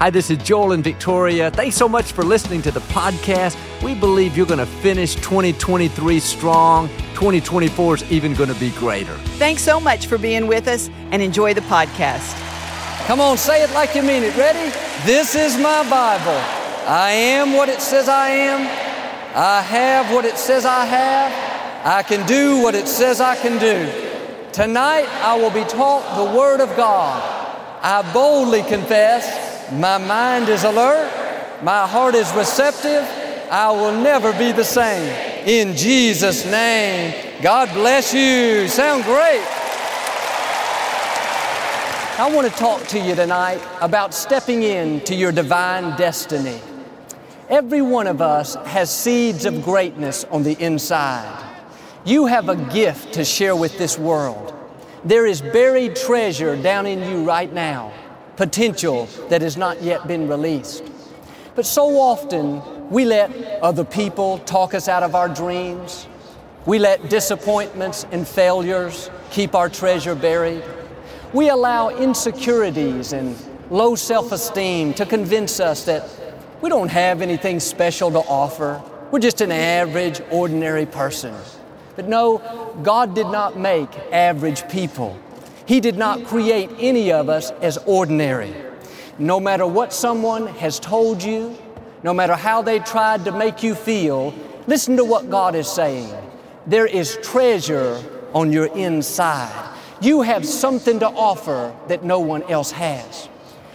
Hi, this is Joel and Victoria. Thanks so much for listening to the podcast. We believe you're going to finish 2023 strong. 2024 is even going to be greater. Thanks so much for being with us and enjoy the podcast. Come on, say it like you mean it. Ready? This is my Bible. I am what it says I am. I have what it says I have. I can do what it says I can do. Tonight I will be taught the Word of God. I boldly confess my mind is alert. My heart is receptive. I will never be the same. In Jesus' name, God bless you. Sound great. I want to talk to you tonight about stepping into your divine destiny. Every one of us has seeds of greatness on the inside. You have a gift to share with this world. There is buried treasure down in you right now potential that has not yet been released. But so often we let other people talk us out of our dreams. We let disappointments and failures keep our treasure buried. We allow insecurities and low self esteem to convince us that we don't have anything special to offer. We're just an average, ordinary person. But no, God did not make average people. He did not create any of us as ordinary. No matter what someone has told you, no matter how they tried to make you feel, listen to what God is saying. There is treasure on your inside. You have something to offer that no one else has.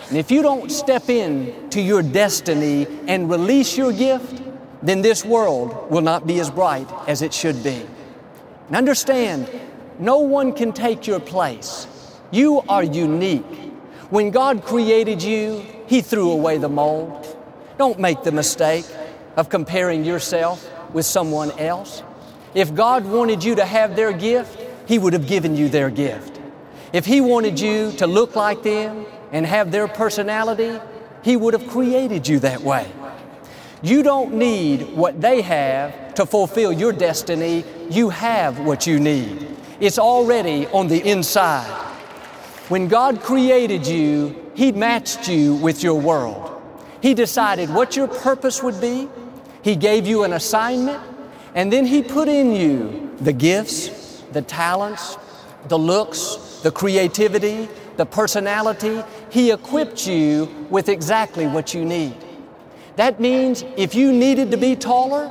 And if you don't step in to your destiny and release your gift, then this world will not be as bright as it should be. And understand, no one can take your place. You are unique. When God created you, He threw away the mold. Don't make the mistake of comparing yourself with someone else. If God wanted you to have their gift, He would have given you their gift. If He wanted you to look like them and have their personality, He would have created you that way. You don't need what they have to fulfill your destiny. You have what you need. It's already on the inside. When God created you, He matched you with your world. He decided what your purpose would be. He gave you an assignment, and then He put in you the gifts, the talents, the looks, the creativity, the personality. He equipped you with exactly what you need. That means if you needed to be taller,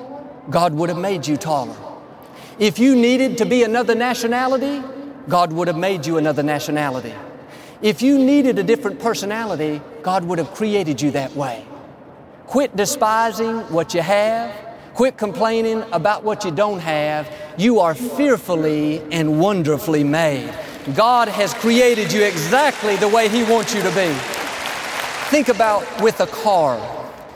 God would have made you taller. If you needed to be another nationality, God would have made you another nationality. If you needed a different personality, God would have created you that way. Quit despising what you have. Quit complaining about what you don't have. You are fearfully and wonderfully made. God has created you exactly the way He wants you to be. Think about with a car.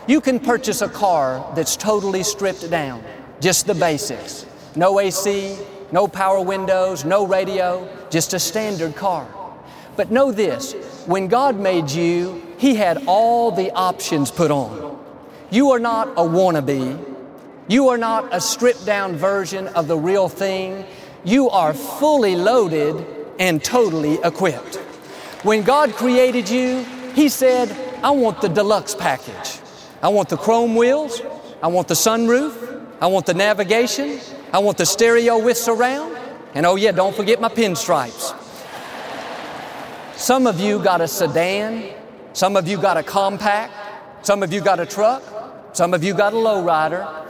You can purchase a car that's totally stripped down, just the basics. No AC, no power windows, no radio, just a standard car. But know this when God made you, He had all the options put on. You are not a wannabe. You are not a stripped down version of the real thing. You are fully loaded and totally equipped. When God created you, He said, I want the deluxe package. I want the chrome wheels. I want the sunroof. I want the navigation. I want the stereo with surround. And oh, yeah, don't forget my pinstripes. Some of you got a sedan. Some of you got a compact. Some of you got a truck. Some of you got a lowrider.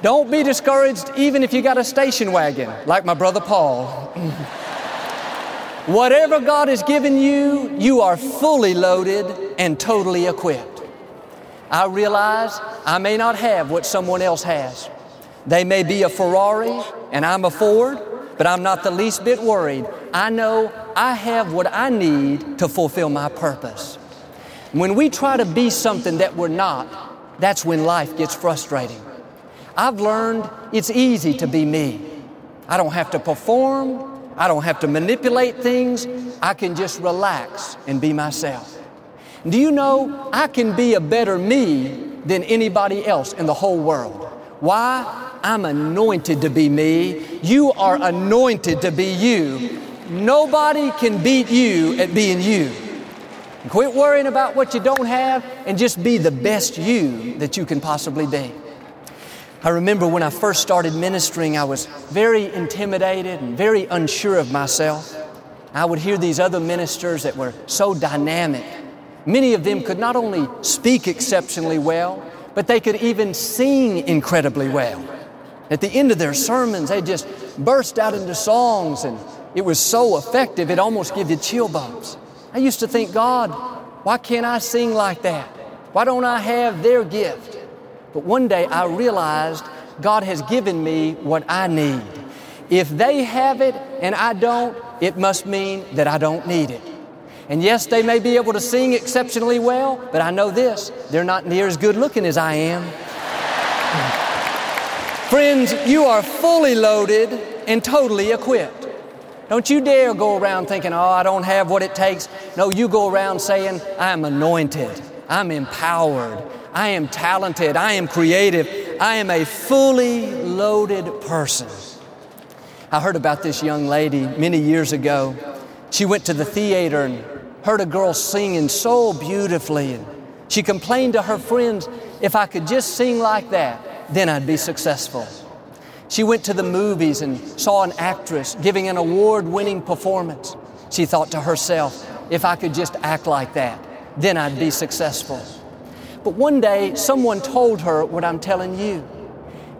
Don't be discouraged even if you got a station wagon, like my brother Paul. Whatever God has given you, you are fully loaded and totally equipped. I realize I may not have what someone else has. They may be a Ferrari and I'm a Ford, but I'm not the least bit worried. I know I have what I need to fulfill my purpose. When we try to be something that we're not, that's when life gets frustrating. I've learned it's easy to be me. I don't have to perform, I don't have to manipulate things, I can just relax and be myself. Do you know I can be a better me than anybody else in the whole world? Why? I'm anointed to be me. You are anointed to be you. Nobody can beat you at being you. Quit worrying about what you don't have and just be the best you that you can possibly be. I remember when I first started ministering, I was very intimidated and very unsure of myself. I would hear these other ministers that were so dynamic. Many of them could not only speak exceptionally well, but they could even sing incredibly well. At the end of their sermons, they just burst out into songs, and it was so effective, it almost gave you chill bumps. I used to think, God, why can't I sing like that? Why don't I have their gift? But one day I realized God has given me what I need. If they have it and I don't, it must mean that I don't need it. And yes, they may be able to sing exceptionally well, but I know this they're not near as good looking as I am. Friends, you are fully loaded and totally equipped. Don't you dare go around thinking, oh, I don't have what it takes. No, you go around saying, I'm anointed, I'm empowered, I am talented, I am creative, I am a fully loaded person. I heard about this young lady many years ago. She went to the theater and heard a girl singing so beautifully. And she complained to her friends, if I could just sing like that, then I'd be successful. She went to the movies and saw an actress giving an award winning performance. She thought to herself, if I could just act like that, then I'd be successful. But one day, someone told her what I'm telling you.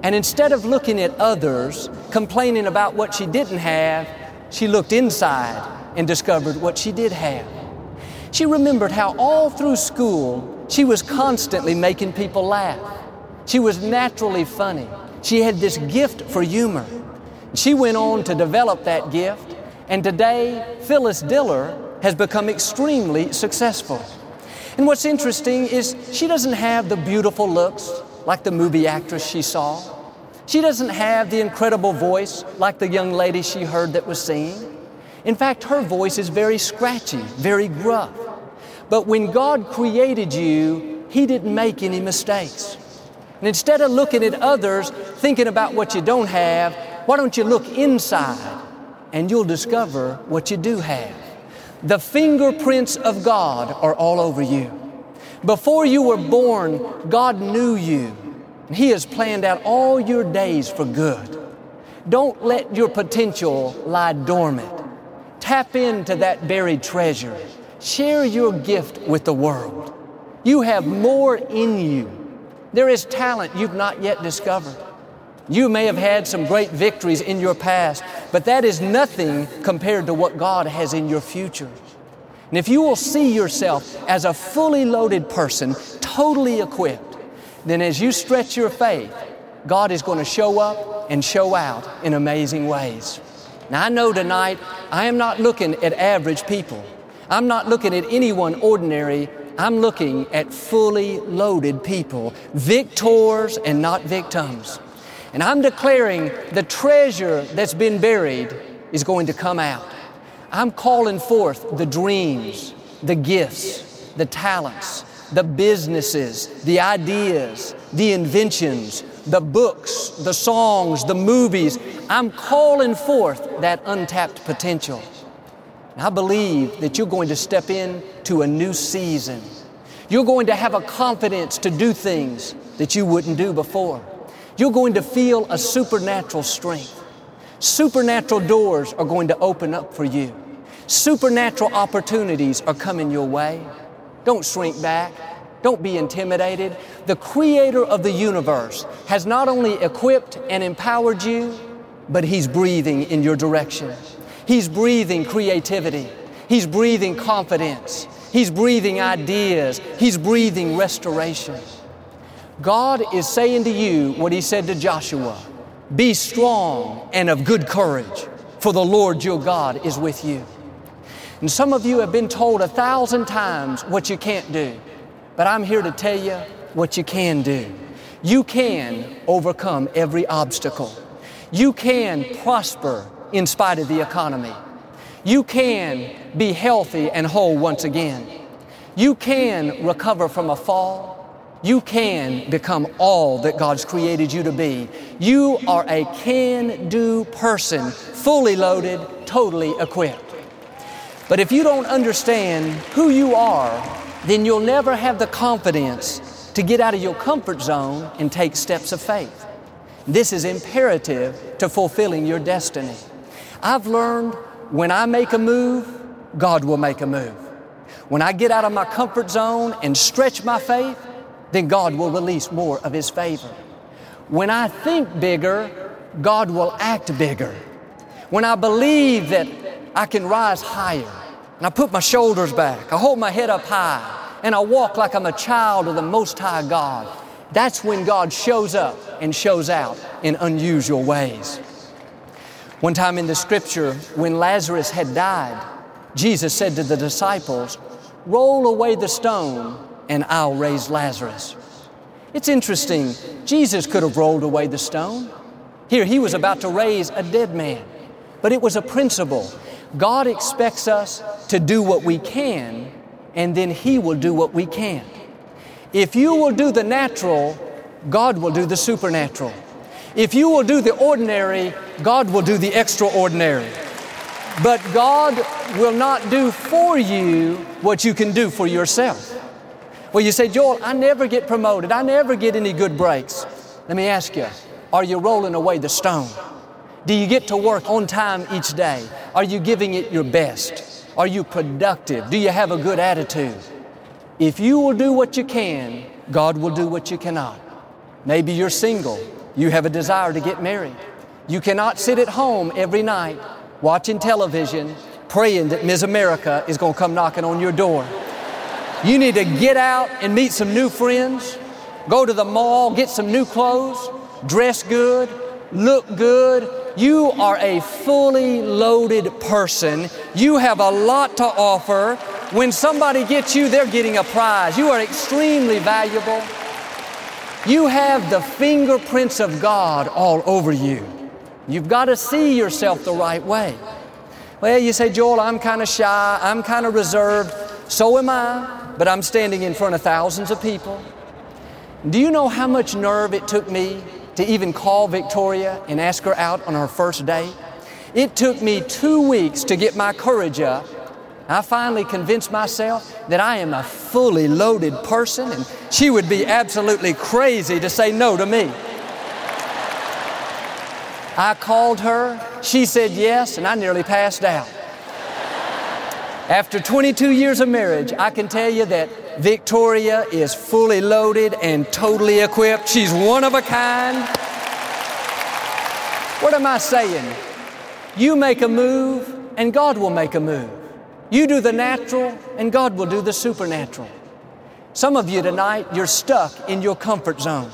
And instead of looking at others, complaining about what she didn't have, she looked inside and discovered what she did have. She remembered how all through school she was constantly making people laugh. She was naturally funny. She had this gift for humor. She went on to develop that gift, and today Phyllis Diller has become extremely successful. And what's interesting is she doesn't have the beautiful looks like the movie actress she saw. She doesn't have the incredible voice like the young lady she heard that was singing. In fact, her voice is very scratchy, very gruff. But when God created you, He didn't make any mistakes. And instead of looking at others, thinking about what you don't have, why don't you look inside and you'll discover what you do have? The fingerprints of God are all over you. Before you were born, God knew you. He has planned out all your days for good. Don't let your potential lie dormant. Tap into that buried treasure. Share your gift with the world. You have more in you there is talent you've not yet discovered. You may have had some great victories in your past, but that is nothing compared to what God has in your future. And if you will see yourself as a fully loaded person, totally equipped, then as you stretch your faith, God is going to show up and show out in amazing ways. Now, I know tonight I am not looking at average people. I'm not looking at anyone ordinary I'm looking at fully loaded people, victors and not victims. And I'm declaring the treasure that's been buried is going to come out. I'm calling forth the dreams, the gifts, the talents, the businesses, the ideas, the inventions, the books, the songs, the movies. I'm calling forth that untapped potential. And I believe that you're going to step into a new season. You're going to have a confidence to do things that you wouldn't do before. You're going to feel a supernatural strength. Supernatural doors are going to open up for you. Supernatural opportunities are coming your way. Don't shrink back. Don't be intimidated. The Creator of the universe has not only equipped and empowered you, but He's breathing in your direction. He's breathing creativity. He's breathing confidence. He's breathing ideas. He's breathing restoration. God is saying to you what He said to Joshua Be strong and of good courage, for the Lord your God is with you. And some of you have been told a thousand times what you can't do. But I'm here to tell you what you can do. You can overcome every obstacle. You can prosper in spite of the economy. You can be healthy and whole once again. You can recover from a fall. You can become all that God's created you to be. You are a can do person, fully loaded, totally equipped. But if you don't understand who you are, then you'll never have the confidence to get out of your comfort zone and take steps of faith. This is imperative to fulfilling your destiny. I've learned when I make a move, God will make a move. When I get out of my comfort zone and stretch my faith, then God will release more of His favor. When I think bigger, God will act bigger. When I believe that I can rise higher, and I put my shoulders back. I hold my head up high. And I walk like I'm a child of the Most High God. That's when God shows up and shows out in unusual ways. One time in the scripture, when Lazarus had died, Jesus said to the disciples, Roll away the stone and I'll raise Lazarus. It's interesting, Jesus could have rolled away the stone. Here, he was about to raise a dead man, but it was a principle. God expects us to do what we can, and then He will do what we can't. If you will do the natural, God will do the supernatural. If you will do the ordinary, God will do the extraordinary. But God will not do for you what you can do for yourself. Well, you say, Joel, I never get promoted. I never get any good breaks. Let me ask you, are you rolling away the stone? Do you get to work on time each day? Are you giving it your best? Are you productive? Do you have a good attitude? If you will do what you can, God will do what you cannot. Maybe you're single. You have a desire to get married. You cannot sit at home every night watching television praying that Ms. America is going to come knocking on your door. You need to get out and meet some new friends, go to the mall, get some new clothes, dress good, look good, you are a fully loaded person. You have a lot to offer. When somebody gets you, they're getting a prize. You are extremely valuable. You have the fingerprints of God all over you. You've got to see yourself the right way. Well, you say, Joel, I'm kind of shy, I'm kind of reserved. So am I, but I'm standing in front of thousands of people. Do you know how much nerve it took me to even call Victoria and ask her out on her first date. It took me two weeks to get my courage up. I finally convinced myself that I am a fully loaded person and she would be absolutely crazy to say no to me. I called her, she said yes, and I nearly passed out. After 22 years of marriage, I can tell you that Victoria is fully loaded and totally equipped. She's one of a kind. What am I saying? You make a move, and God will make a move. You do the natural, and God will do the supernatural. Some of you tonight, you're stuck in your comfort zone.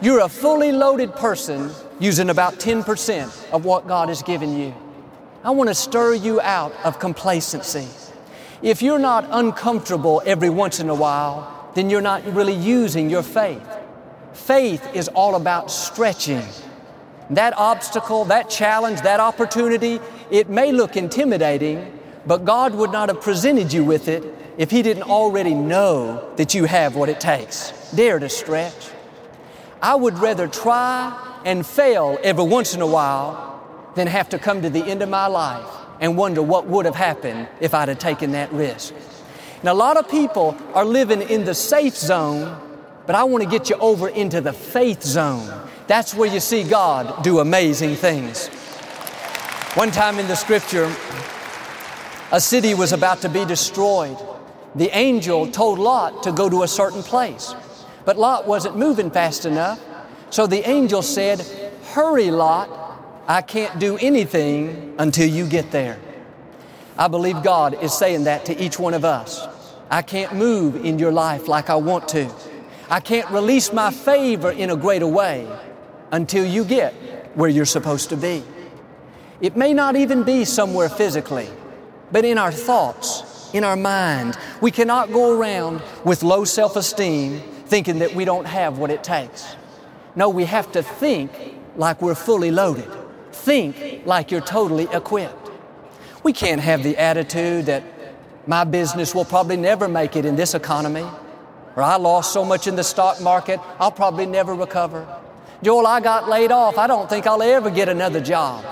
You're a fully loaded person using about 10% of what God has given you. I want to stir you out of complacency. If you're not uncomfortable every once in a while, then you're not really using your faith. Faith is all about stretching. That obstacle, that challenge, that opportunity, it may look intimidating, but God would not have presented you with it if He didn't already know that you have what it takes. Dare to stretch. I would rather try and fail every once in a while than have to come to the end of my life and wonder what would have happened if I'd have taken that risk. Now, a lot of people are living in the safe zone, but I want to get you over into the faith zone. That's where you see God do amazing things. One time in the scripture, a city was about to be destroyed. The angel told Lot to go to a certain place, but Lot wasn't moving fast enough. So the angel said, Hurry, Lot. I can't do anything until you get there. I believe God is saying that to each one of us. I can't move in your life like I want to. I can't release my favor in a greater way until you get where you're supposed to be. It may not even be somewhere physically, but in our thoughts, in our mind. We cannot go around with low self esteem thinking that we don't have what it takes. No, we have to think like we're fully loaded, think like you're totally equipped. We can't have the attitude that my business will probably never make it in this economy, or I lost so much in the stock market, I'll probably never recover. Joel, I got laid off, I don't think I'll ever get another job.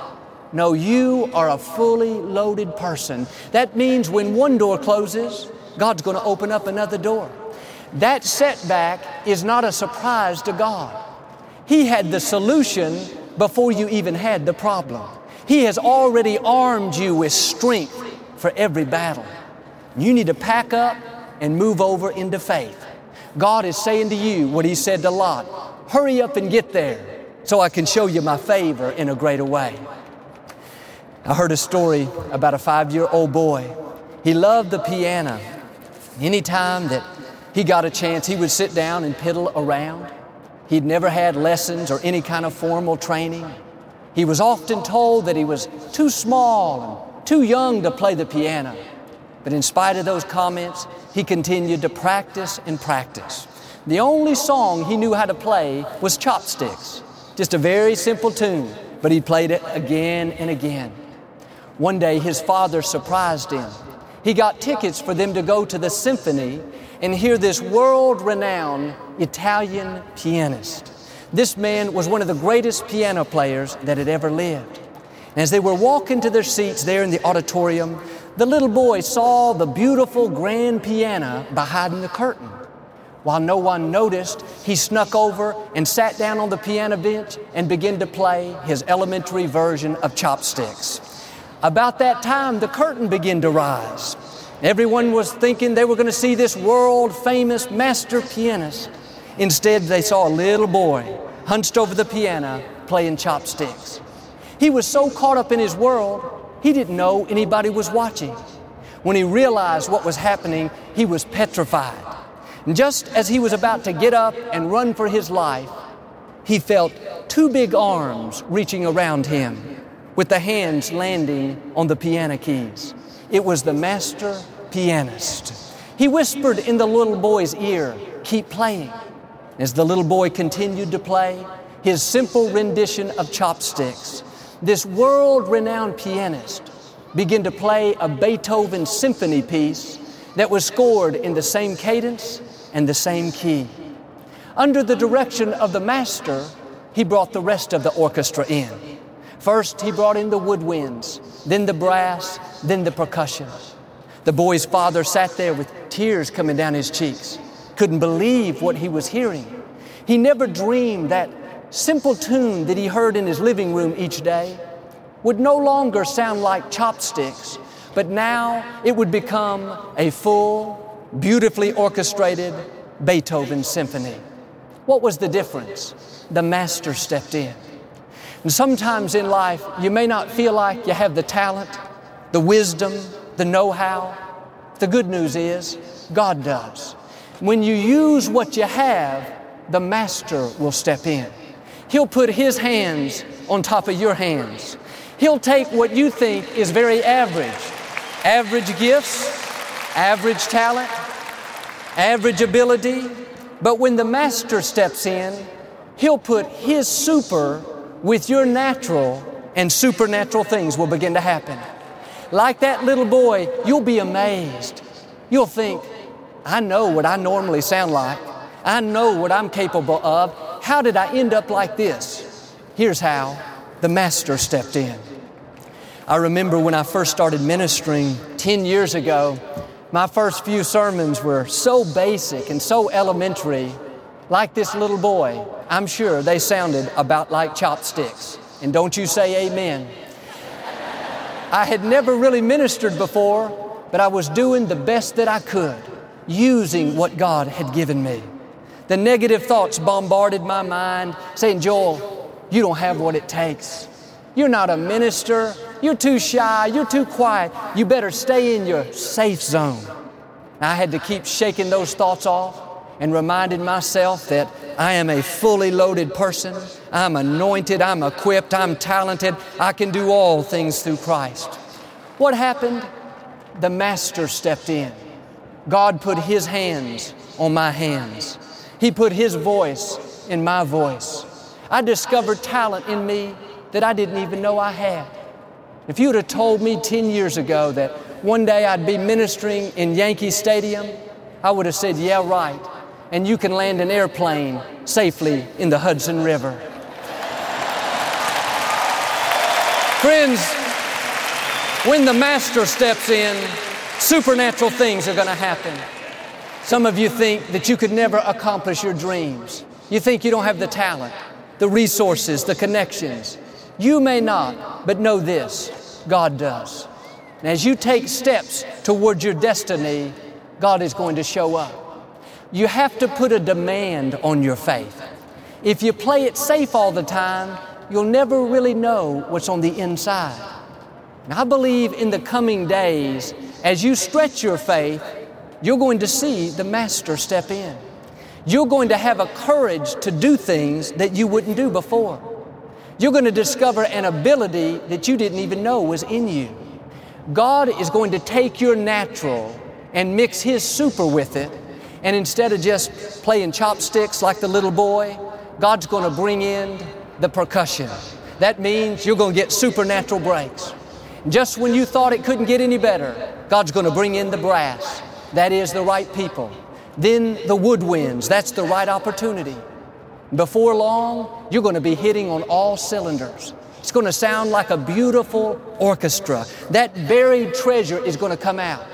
No, you are a fully loaded person. That means when one door closes, God's going to open up another door. That setback is not a surprise to God. He had the solution before you even had the problem. He has already armed you with strength for every battle. You need to pack up and move over into faith. God is saying to you what He said to Lot hurry up and get there so I can show you my favor in a greater way. I heard a story about a five year old boy. He loved the piano. Anytime that he got a chance, he would sit down and piddle around. He'd never had lessons or any kind of formal training. He was often told that he was too small and too young to play the piano. But in spite of those comments, he continued to practice and practice. The only song he knew how to play was Chopsticks, just a very simple tune, but he played it again and again. One day his father surprised him. He got tickets for them to go to the symphony and hear this world renowned Italian pianist. This man was one of the greatest piano players that had ever lived. And as they were walking to their seats there in the auditorium, the little boy saw the beautiful grand piano behind the curtain. While no one noticed, he snuck over and sat down on the piano bench and began to play his elementary version of chopsticks. About that time, the curtain began to rise. Everyone was thinking they were going to see this world famous master pianist. Instead, they saw a little boy hunched over the piano playing chopsticks. He was so caught up in his world, he didn't know anybody was watching. When he realized what was happening, he was petrified. And just as he was about to get up and run for his life, he felt two big arms reaching around him with the hands landing on the piano keys. It was the master pianist. He whispered in the little boy's ear, Keep playing. As the little boy continued to play his simple rendition of chopsticks, this world renowned pianist began to play a Beethoven symphony piece that was scored in the same cadence and the same key. Under the direction of the master, he brought the rest of the orchestra in. First, he brought in the woodwinds, then the brass, then the percussion. The boy's father sat there with tears coming down his cheeks, couldn't believe what he was hearing. He never dreamed that simple tune that he heard in his living room each day would no longer sound like chopsticks, but now it would become a full, beautifully orchestrated Beethoven symphony. What was the difference? The master stepped in. And sometimes in life, you may not feel like you have the talent, the wisdom, the know how. The good news is, God does. When you use what you have, the Master will step in. He'll put His hands on top of your hands. He'll take what you think is very average average gifts, average talent, average ability. But when the Master steps in, He'll put His super with your natural and supernatural things will begin to happen. like that little boy, you'll be amazed. You'll think, I know what I normally sound like. I know what I'm capable of. How did I end up like this? Here's how the Master stepped in. I remember when I first started ministering 10 years ago, my first few sermons were so basic and so elementary, like this little boy. I'm sure they sounded about like chopsticks. And don't you say amen. I had never really ministered before, but I was doing the best that I could, using what God had given me. The negative thoughts bombarded my mind, saying, Joel, you don't have what it takes. You're not a minister. You're too shy. You're too quiet. You better stay in your safe zone. I had to keep shaking those thoughts off and reminded myself that I am a fully loaded person. I'm anointed. I'm equipped. I'm talented. I can do all things through Christ. What happened? The Master stepped in. God put His hands on my hands. He put His voice in my voice. I discovered talent in me that I didn't even know I had. If you would have told me 10 years ago that one day I'd be ministering in Yankee Stadium, I would have said, Yeah, right. And you can land an airplane safely in the Hudson River. Friends, when the Master steps in, supernatural things are going to happen. Some of you think that you could never accomplish your dreams. You think you don't have the talent, the resources, the connections. You may not, but know this God does. And as you take steps towards your destiny, God is going to show up. You have to put a demand on your faith. If you play it safe all the time, you'll never really know what's on the inside. And I believe in the coming days, as you stretch your faith, you're going to see the Master step in. You're going to have a courage to do things that you wouldn't do before. You're going to discover an ability that you didn't even know was in you. God is going to take your natural and mix His super with it, and instead of just playing chopsticks like the little boy, God's going to bring in the percussion. That means you're going to get supernatural breaks. Just when you thought it couldn't get any better, God's going to bring in the brass. That is the right people. Then the woodwinds, that's the right opportunity. Before long, you're going to be hitting on all cylinders. It's going to sound like a beautiful orchestra. That buried treasure is going to come out.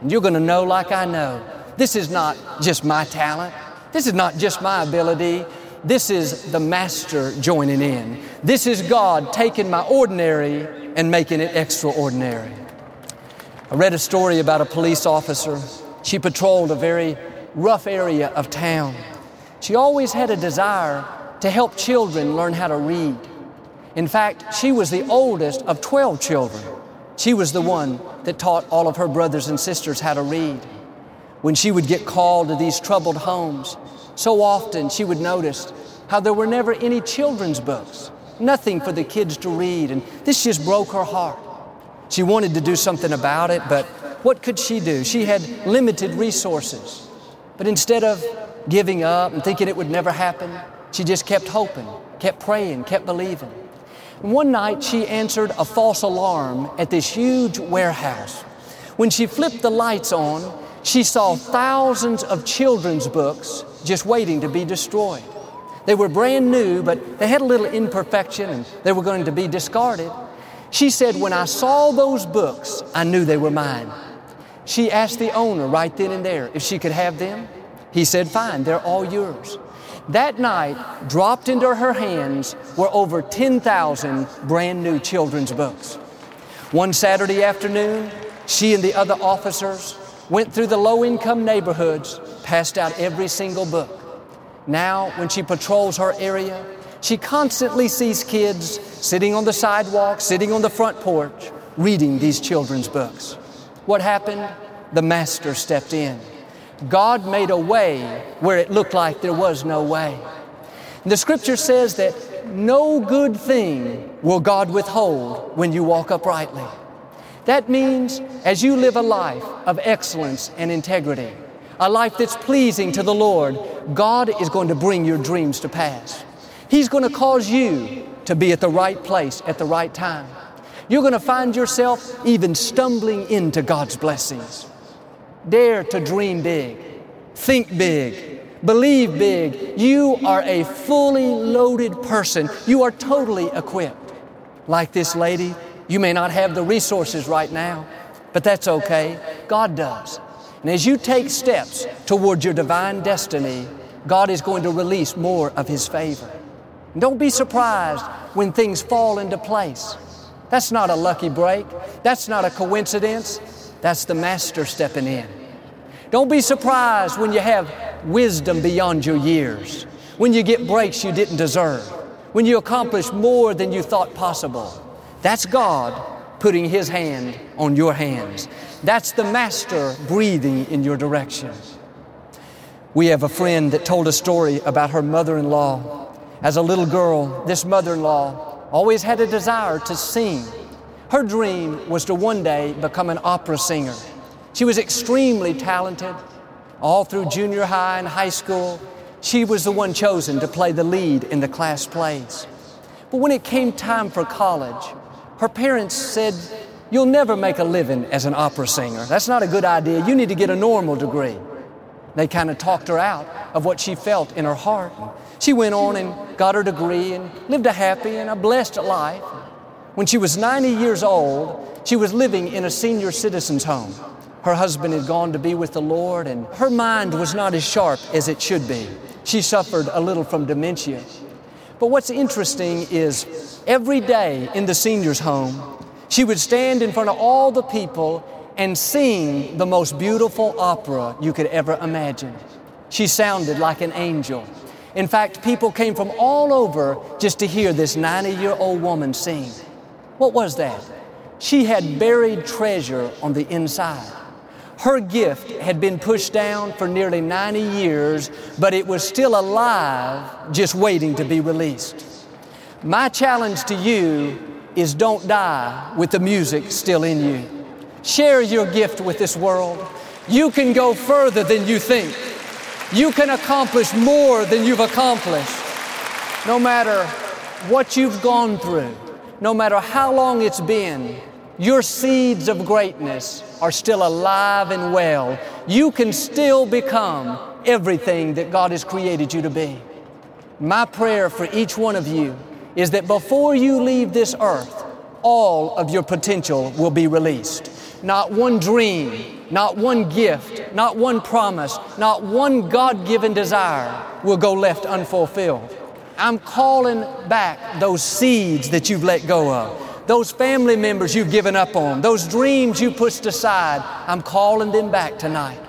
And you're going to know, like I know, this is not just my talent. This is not just my ability. This is the Master joining in. This is God taking my ordinary and making it extraordinary. I read a story about a police officer. She patrolled a very rough area of town. She always had a desire to help children learn how to read. In fact, she was the oldest of 12 children. She was the one that taught all of her brothers and sisters how to read. When she would get called to these troubled homes, so often she would notice how there were never any children's books, nothing for the kids to read, and this just broke her heart. She wanted to do something about it, but what could she do? She had limited resources. But instead of giving up and thinking it would never happen, she just kept hoping, kept praying, kept believing. And one night she answered a false alarm at this huge warehouse. When she flipped the lights on, she saw thousands of children's books just waiting to be destroyed. They were brand new, but they had a little imperfection and they were going to be discarded. She said, When I saw those books, I knew they were mine. She asked the owner right then and there if she could have them. He said, Fine, they're all yours. That night, dropped into her hands were over 10,000 brand new children's books. One Saturday afternoon, she and the other officers went through the low income neighborhoods, passed out every single book. Now, when she patrols her area, she constantly sees kids sitting on the sidewalk, sitting on the front porch, reading these children's books. What happened? The Master stepped in. God made a way where it looked like there was no way. The scripture says that no good thing will God withhold when you walk uprightly. That means as you live a life of excellence and integrity, a life that's pleasing to the Lord, God is going to bring your dreams to pass. He's going to cause you to be at the right place at the right time. You're going to find yourself even stumbling into God's blessings. Dare to dream big, think big, believe big. You are a fully loaded person. You are totally equipped. Like this lady, you may not have the resources right now, but that's okay. God does. And as you take steps toward your divine destiny, God is going to release more of His favor. And don't be surprised when things fall into place. That's not a lucky break. That's not a coincidence. That's the Master stepping in. Don't be surprised when you have wisdom beyond your years, when you get breaks you didn't deserve, when you accomplish more than you thought possible. That's God putting His hand on your hands. That's the Master breathing in your direction. We have a friend that told a story about her mother in law. As a little girl, this mother in law always had a desire to sing. Her dream was to one day become an opera singer. She was extremely talented. All through junior high and high school, she was the one chosen to play the lead in the class plays. But when it came time for college, her parents said, You'll never make a living as an opera singer. That's not a good idea. You need to get a normal degree. They kind of talked her out of what she felt in her heart. She went on and got her degree and lived a happy and a blessed life. When she was 90 years old, she was living in a senior citizen's home. Her husband had gone to be with the Lord, and her mind was not as sharp as it should be. She suffered a little from dementia. But what's interesting is every day in the senior's home, she would stand in front of all the people and sing the most beautiful opera you could ever imagine. She sounded like an angel. In fact, people came from all over just to hear this 90 year old woman sing. What was that? She had buried treasure on the inside. Her gift had been pushed down for nearly 90 years, but it was still alive, just waiting to be released. My challenge to you is don't die with the music still in you. Share your gift with this world. You can go further than you think. You can accomplish more than you've accomplished. No matter what you've gone through, no matter how long it's been, your seeds of greatness are still alive and well. You can still become everything that God has created you to be. My prayer for each one of you is that before you leave this earth, all of your potential will be released. Not one dream, not one gift, not one promise, not one God given desire will go left unfulfilled. I'm calling back those seeds that you've let go of those family members you've given up on, those dreams you pushed aside, I'm calling them back tonight.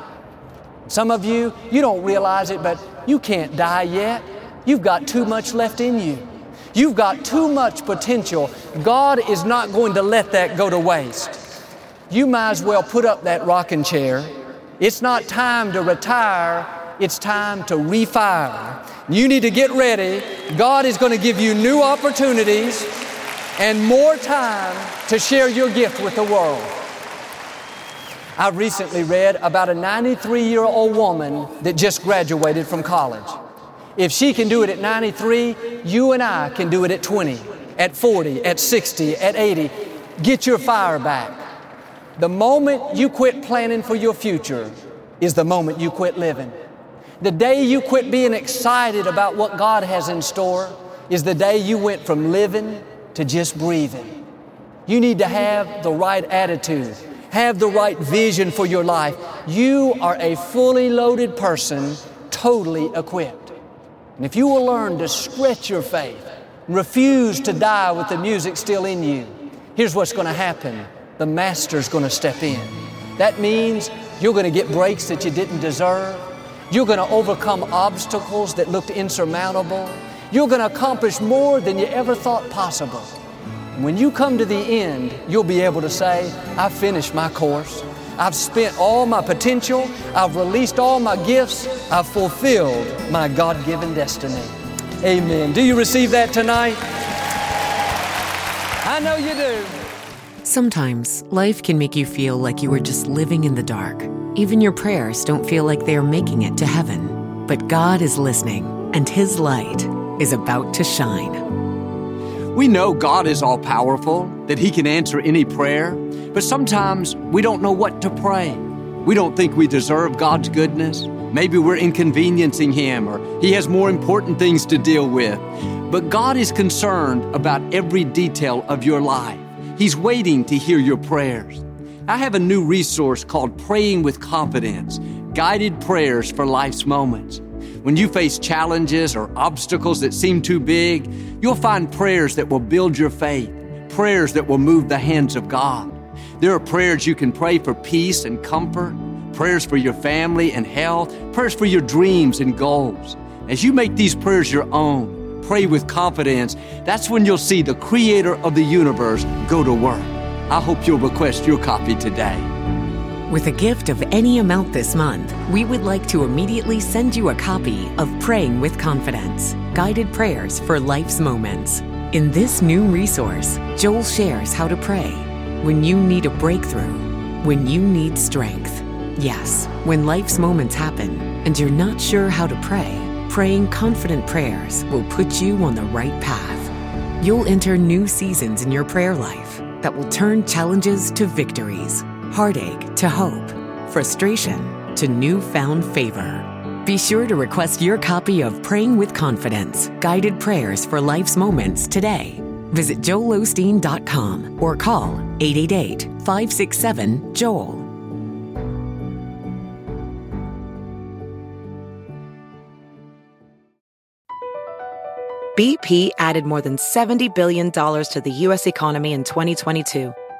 Some of you, you don't realize it, but you can't die yet. You've got too much left in you. You've got too much potential. God is not going to let that go to waste. You might as well put up that rocking chair. It's not time to retire, it's time to refire. You need to get ready. God is going to give you new opportunities and more time to share your gift with the world. I recently read about a 93 year old woman that just graduated from college. If she can do it at 93, you and I can do it at 20, at 40, at 60, at 80. Get your fire back. The moment you quit planning for your future is the moment you quit living. The day you quit being excited about what God has in store is the day you went from living to just breathing. You need to have the right attitude, have the right vision for your life. You are a fully loaded person, totally equipped. And if you will learn to stretch your faith, refuse to die with the music still in you, here's what's going to happen the Master's going to step in. That means you're going to get breaks that you didn't deserve. You're going to overcome obstacles that looked insurmountable. You're going to accomplish more than you ever thought possible. When you come to the end, you'll be able to say, I've finished my course. I've spent all my potential. I've released all my gifts. I've fulfilled my God given destiny. Amen. Do you receive that tonight? I know you do. Sometimes life can make you feel like you are just living in the dark. Even your prayers don't feel like they are making it to heaven. But God is listening, and His light is about to shine. We know God is all powerful that He can answer any prayer, but sometimes we don't know what to pray. We don't think we deserve God's goodness. Maybe we're inconveniencing Him or He has more important things to deal with. But God is concerned about every detail of your life. He's waiting to hear your prayers. I have a new resource called Praying with Confidence Guided Prayers for Life's Moments. When you face challenges or obstacles that seem too big, you'll find prayers that will build your faith, prayers that will move the hands of God. There are prayers you can pray for peace and comfort, prayers for your family and health, prayers for your dreams and goals. As you make these prayers your own, pray with confidence, that's when you'll see the Creator of the universe go to work. I hope you'll request your copy today. With a gift of any amount this month, we would like to immediately send you a copy of Praying with Confidence Guided Prayers for Life's Moments. In this new resource, Joel shares how to pray when you need a breakthrough, when you need strength. Yes, when life's moments happen and you're not sure how to pray, praying confident prayers will put you on the right path. You'll enter new seasons in your prayer life that will turn challenges to victories heartache to hope, frustration to newfound favor. Be sure to request your copy of Praying with Confidence Guided Prayers for Life's Moments today. Visit joelosteen.com or call 888 567 Joel. BP added more than $70 billion to the U.S. economy in 2022